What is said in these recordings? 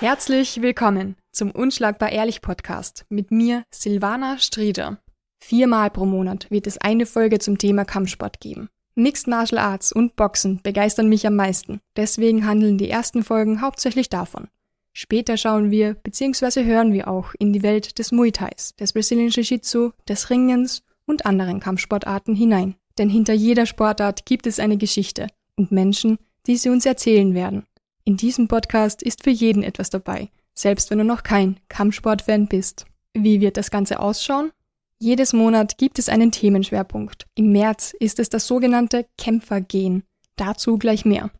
Herzlich willkommen zum Unschlagbar Ehrlich Podcast mit mir, Silvana Strieder. Viermal pro Monat wird es eine Folge zum Thema Kampfsport geben. Mixed Martial Arts und Boxen begeistern mich am meisten. Deswegen handeln die ersten Folgen hauptsächlich davon. Später schauen wir bzw. hören wir auch in die Welt des Muay Thais, des Brazilian Jiu-Jitsu, des Ringens und anderen Kampfsportarten hinein. Denn hinter jeder Sportart gibt es eine Geschichte und Menschen, die sie uns erzählen werden. In diesem Podcast ist für jeden etwas dabei, selbst wenn du noch kein Kampfsportfan bist. Wie wird das Ganze ausschauen? Jedes Monat gibt es einen Themenschwerpunkt. Im März ist es das sogenannte Kämpfergehen. Dazu gleich mehr.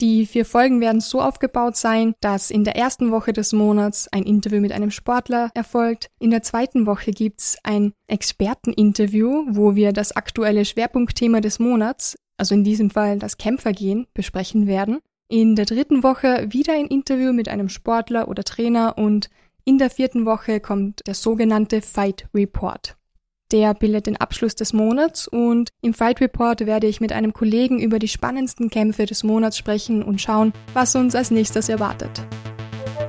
Die vier Folgen werden so aufgebaut sein, dass in der ersten Woche des Monats ein Interview mit einem Sportler erfolgt. In der zweiten Woche gibt's ein Experteninterview, wo wir das aktuelle Schwerpunktthema des Monats, also in diesem Fall das Kämpfergehen, besprechen werden. In der dritten Woche wieder ein Interview mit einem Sportler oder Trainer und in der vierten Woche kommt der sogenannte Fight Report. Der bildet den Abschluss des Monats und im Fight Report werde ich mit einem Kollegen über die spannendsten Kämpfe des Monats sprechen und schauen, was uns als nächstes erwartet.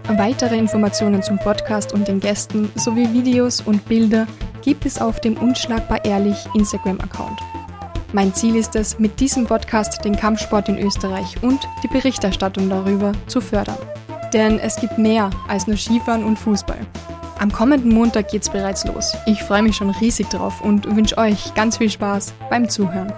Weitere Informationen zum Podcast und den Gästen sowie Videos und Bilder gibt es auf dem Unschlagbar Ehrlich Instagram-Account. Mein Ziel ist es, mit diesem Podcast den Kampfsport in Österreich und die Berichterstattung darüber zu fördern. Denn es gibt mehr als nur Skifahren und Fußball. Am kommenden Montag geht's bereits los. Ich freue mich schon riesig drauf und wünsche euch ganz viel Spaß beim Zuhören.